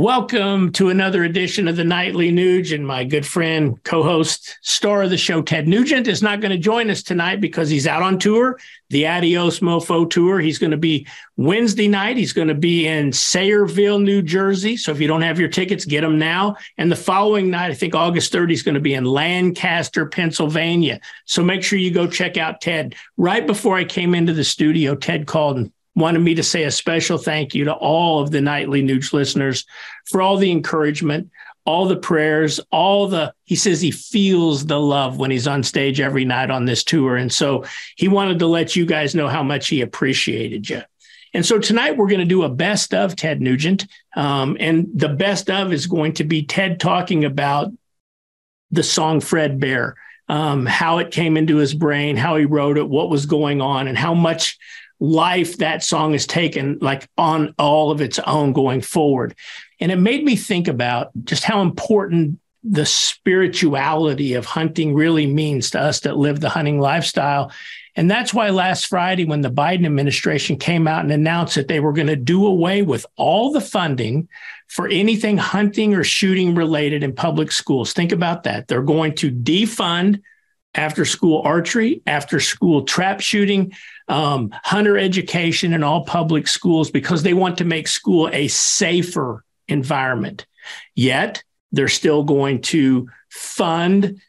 Welcome to another edition of the Nightly Nuge. And my good friend, co host, star of the show, Ted Nugent, is not going to join us tonight because he's out on tour, the Adios Mofo tour. He's going to be Wednesday night. He's going to be in Sayreville, New Jersey. So if you don't have your tickets, get them now. And the following night, I think August 30, is going to be in Lancaster, Pennsylvania. So make sure you go check out Ted. Right before I came into the studio, Ted called and wanted me to say a special thank you to all of the Nightly Nuge listeners for all the encouragement, all the prayers, all the, he says he feels the love when he's on stage every night on this tour. And so he wanted to let you guys know how much he appreciated you. And so tonight we're going to do a best of Ted Nugent. Um, and the best of is going to be Ted talking about the song Fred Bear, um, how it came into his brain, how he wrote it, what was going on, and how much life that song has taken like on all of its own going forward. And it made me think about just how important the spirituality of hunting really means to us that live the hunting lifestyle. And that's why last Friday, when the Biden administration came out and announced that they were going to do away with all the funding for anything hunting or shooting related in public schools, think about that. They're going to defund after school archery, after school trap shooting, um, hunter education in all public schools because they want to make school a safer environment. Yet they're still going to fund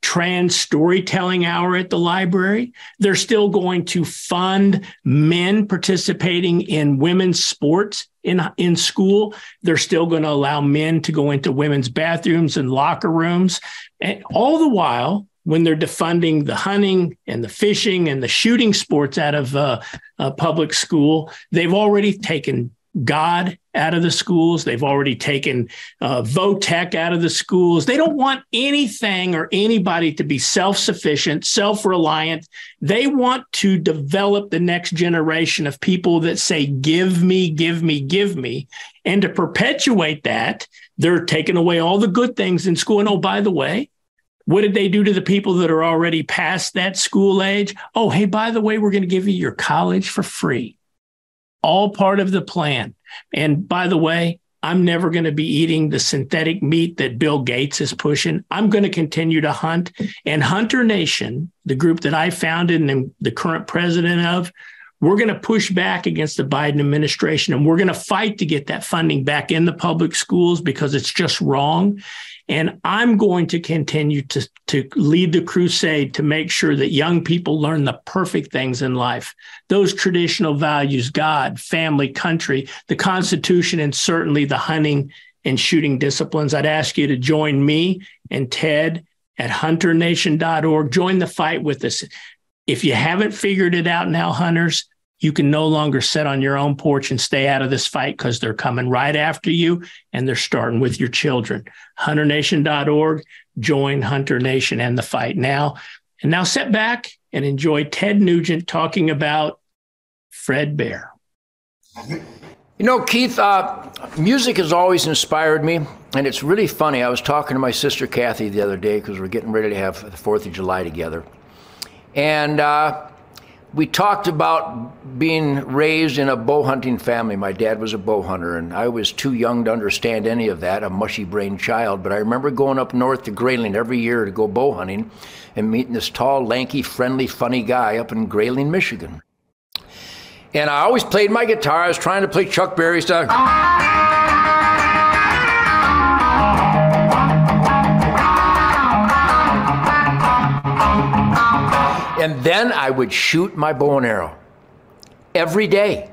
trans storytelling hour at the library. They're still going to fund men participating in women's sports in, in school. They're still going to allow men to go into women's bathrooms and locker rooms. And all the while, when they're defunding the hunting and the fishing and the shooting sports out of uh, public school, they've already taken God out of the schools. They've already taken uh, Votech out of the schools. They don't want anything or anybody to be self sufficient, self reliant. They want to develop the next generation of people that say, give me, give me, give me. And to perpetuate that, they're taking away all the good things in school. And oh, by the way, what did they do to the people that are already past that school age? Oh, hey, by the way, we're going to give you your college for free. All part of the plan. And by the way, I'm never going to be eating the synthetic meat that Bill Gates is pushing. I'm going to continue to hunt. And Hunter Nation, the group that I founded and the current president of, we're going to push back against the Biden administration and we're going to fight to get that funding back in the public schools because it's just wrong. And I'm going to continue to, to lead the crusade to make sure that young people learn the perfect things in life those traditional values God, family, country, the Constitution, and certainly the hunting and shooting disciplines. I'd ask you to join me and Ted at hunternation.org. Join the fight with us. If you haven't figured it out now, hunters, you can no longer sit on your own porch and stay out of this fight because they're coming right after you and they're starting with your children. HunterNation.org, join Hunter Nation and the fight now. And now sit back and enjoy Ted Nugent talking about Fred Bear. You know, Keith, uh, music has always inspired me, and it's really funny. I was talking to my sister Kathy the other day because we're getting ready to have the 4th of July together. And uh, we talked about being raised in a bow hunting family. My dad was a bow hunter, and I was too young to understand any of that, a mushy brained child. But I remember going up north to Grayling every year to go bow hunting and meeting this tall, lanky, friendly, funny guy up in Grayling, Michigan. And I always played my guitar. I was trying to play Chuck Berry stuff. And then I would shoot my bow and arrow every day.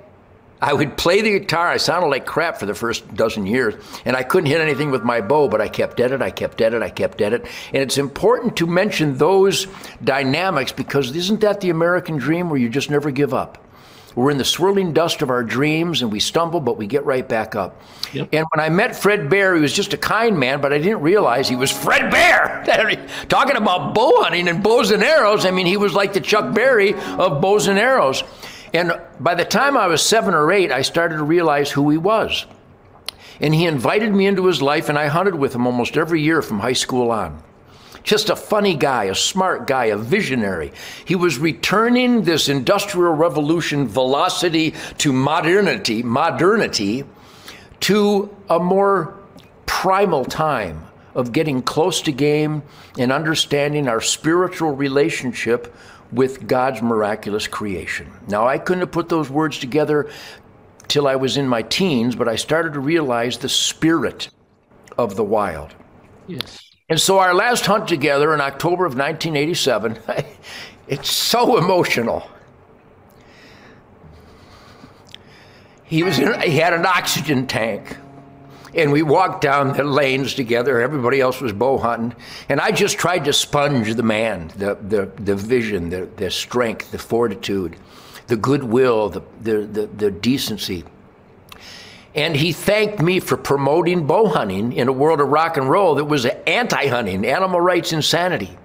I would play the guitar. I sounded like crap for the first dozen years, and I couldn't hit anything with my bow, but I kept at it, I kept at it, I kept at it. And it's important to mention those dynamics because isn't that the American dream where you just never give up? We're in the swirling dust of our dreams and we stumble, but we get right back up. Yep. And when I met Fred Bear, he was just a kind man, but I didn't realize he was Fred Bear. Talking about bow hunting and bows and arrows, I mean, he was like the Chuck Berry of bows and arrows. And by the time I was seven or eight, I started to realize who he was. And he invited me into his life, and I hunted with him almost every year from high school on. Just a funny guy, a smart guy, a visionary. He was returning this industrial revolution velocity to modernity, modernity to a more primal time of getting close to game and understanding our spiritual relationship with God's miraculous creation. Now, I couldn't have put those words together till I was in my teens, but I started to realize the spirit of the wild. Yes. And so our last hunt together in October of 1987, it's so emotional. He was in, he had an oxygen tank. And we walked down the lanes together. Everybody else was bow hunting. And I just tried to sponge the man, the, the, the vision, the, the strength, the fortitude, the goodwill, the, the, the, the decency. And he thanked me for promoting bow hunting in a world of rock and roll that was anti hunting, animal rights insanity.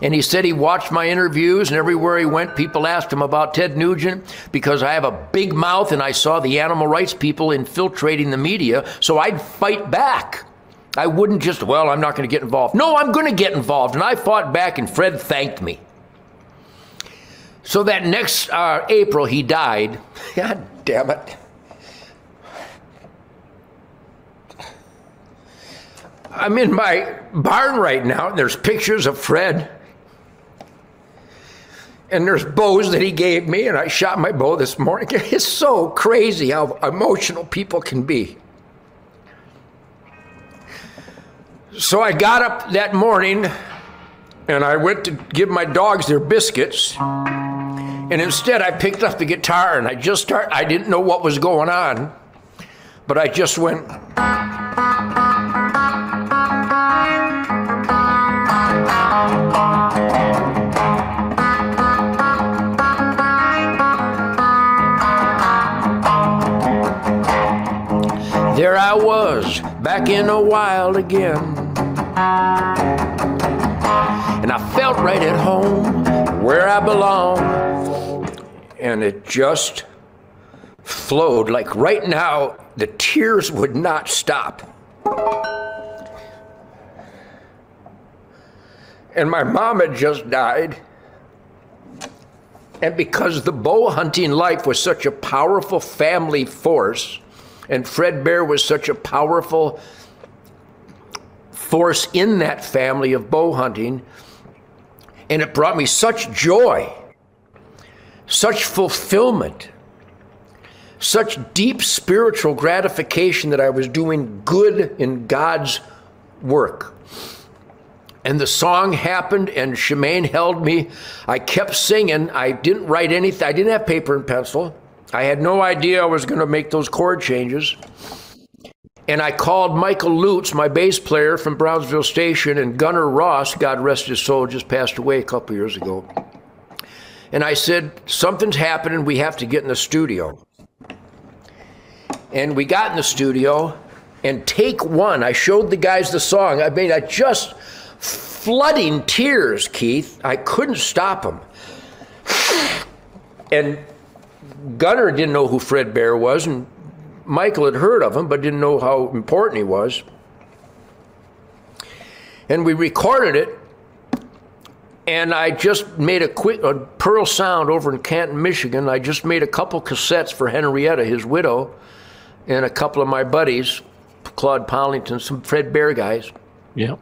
And he said he watched my interviews, and everywhere he went, people asked him about Ted Nugent because I have a big mouth and I saw the animal rights people infiltrating the media, so I'd fight back. I wouldn't just, well, I'm not going to get involved. No, I'm going to get involved. And I fought back, and Fred thanked me. So that next uh, April, he died. God damn it. I'm in my barn right now, and there's pictures of Fred and there's bows that he gave me, and I shot my bow this morning. It's so crazy how emotional people can be. So I got up that morning and I went to give my dogs their biscuits. And instead, I picked up the guitar and I just started, I didn't know what was going on, but I just went. Was, back in the wild again. And I felt right at home, where I belong. And it just flowed like right now, the tears would not stop. And my mom had just died. And because the bow hunting life was such a powerful family force, and Fred Bear was such a powerful force in that family of bow hunting. And it brought me such joy, such fulfillment, such deep spiritual gratification that I was doing good in God's work. And the song happened, and Shemane held me. I kept singing. I didn't write anything, I didn't have paper and pencil. I had no idea I was going to make those chord changes. And I called Michael Lutz, my bass player from Brownsville Station, and Gunnar Ross, God rest his soul, just passed away a couple years ago. And I said, Something's happening. We have to get in the studio. And we got in the studio, and take one, I showed the guys the song. I made I just flooding tears, Keith. I couldn't stop them. And Gunnar didn't know who Fred Bear was, and Michael had heard of him, but didn't know how important he was. And we recorded it, and I just made a quick a Pearl Sound over in Canton, Michigan. I just made a couple cassettes for Henrietta, his widow, and a couple of my buddies, Claude Pollington, some Fred Bear guys. Yeah.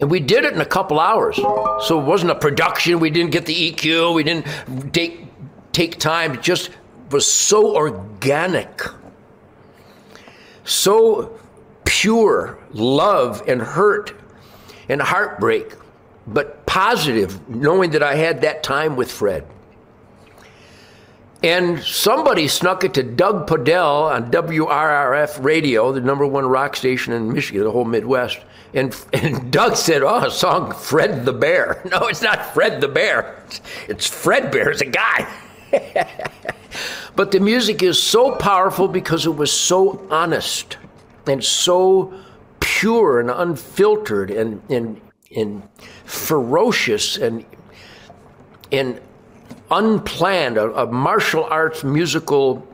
And we did it in a couple hours. So it wasn't a production. We didn't get the EQ. We didn't take take time. Just was so organic, so pure love and hurt and heartbreak, but positive, knowing that I had that time with Fred. And somebody snuck it to Doug Podell on WRIF radio, the number one rock station in Michigan, the whole Midwest. And, and Doug said, Oh, a song, Fred the Bear. No, it's not Fred the Bear. It's Fred Bear, it's a guy. but the music is so powerful because it was so honest and so pure and unfiltered and, and, and ferocious and, and unplanned, a, a martial arts musical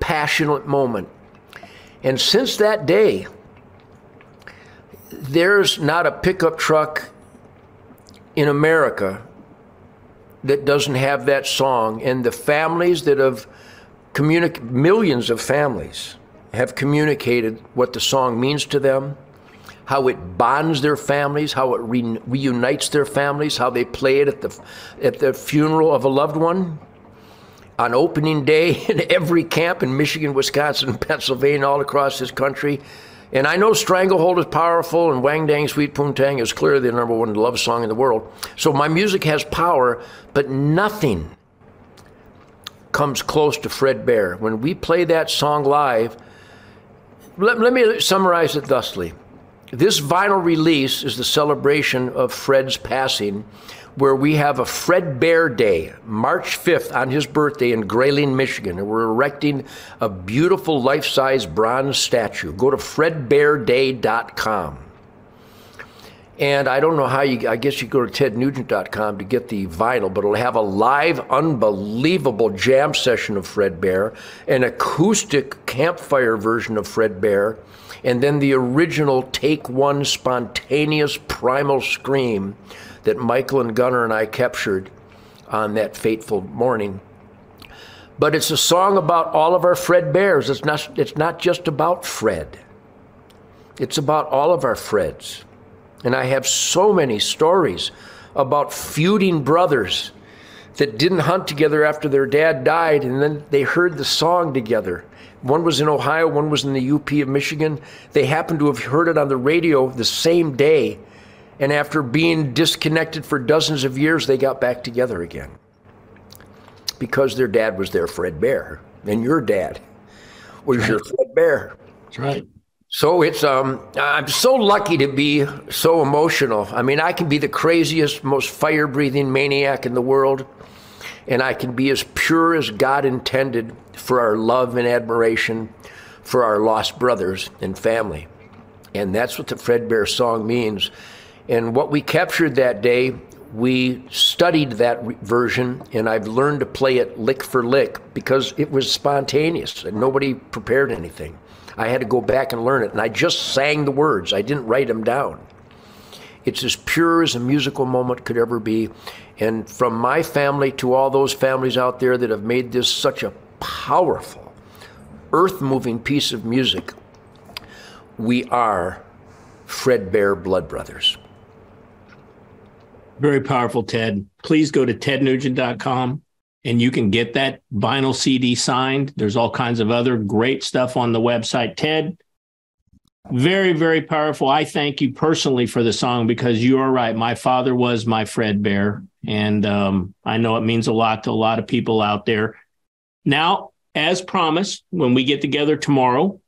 passionate moment. And since that day, there's not a pickup truck in America that doesn't have that song, and the families that have communicated, millions of families have communicated what the song means to them, how it bonds their families, how it re- reunites their families, how they play it at the at the funeral of a loved one. On opening day in every camp in Michigan, Wisconsin, Pennsylvania, all across this country. And I know Stranglehold is powerful and Wang Dang Sweet Poontang is clearly the number one love song in the world. So my music has power, but nothing comes close to Fred Bear. When we play that song live, let, let me summarize it thusly. This vinyl release is the celebration of Fred's passing, where we have a Fred Bear Day, March 5th, on his birthday in Grayling, Michigan. And we're erecting a beautiful life size bronze statue. Go to fredbearday.com. And I don't know how you, I guess you go to tednugent.com to get the vinyl, but it'll have a live, unbelievable jam session of Fred Bear, an acoustic campfire version of Fred Bear, and then the original take one spontaneous primal scream that Michael and Gunnar and I captured on that fateful morning. But it's a song about all of our Fred Bears. It's not, it's not just about Fred, it's about all of our Freds. And I have so many stories about feuding brothers that didn't hunt together after their dad died, and then they heard the song together. One was in Ohio, one was in the UP of Michigan. They happened to have heard it on the radio the same day, and after being disconnected for dozens of years, they got back together again. Because their dad was their Fred Bear, and your dad was your Fred Bear. That's right. So it's um I'm so lucky to be so emotional. I mean, I can be the craziest, most fire-breathing maniac in the world, and I can be as pure as God intended for our love and admiration for our lost brothers and family. And that's what the Fred Bear song means. And what we captured that day, we studied that version, and I've learned to play it lick for lick because it was spontaneous and nobody prepared anything. I had to go back and learn it. And I just sang the words, I didn't write them down. It's as pure as a musical moment could ever be. And from my family to all those families out there that have made this such a powerful, earth moving piece of music, we are Fred Bear Blood Brothers. Very powerful, Ted. Please go to tednugent.com and you can get that vinyl CD signed. There's all kinds of other great stuff on the website. Ted, very, very powerful. I thank you personally for the song because you are right. My father was my Fred Bear, and um, I know it means a lot to a lot of people out there. Now, as promised, when we get together tomorrow,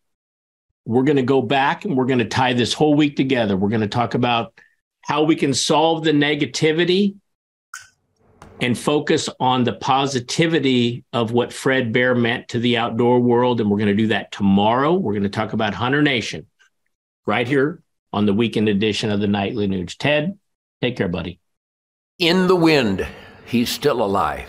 we're going to go back and we're going to tie this whole week together. We're going to talk about how we can solve the negativity and focus on the positivity of what Fred Bear meant to the outdoor world. And we're going to do that tomorrow. We're going to talk about Hunter Nation right here on the weekend edition of the Nightly Nuge. Ted, take care, buddy. In the wind, he's still alive.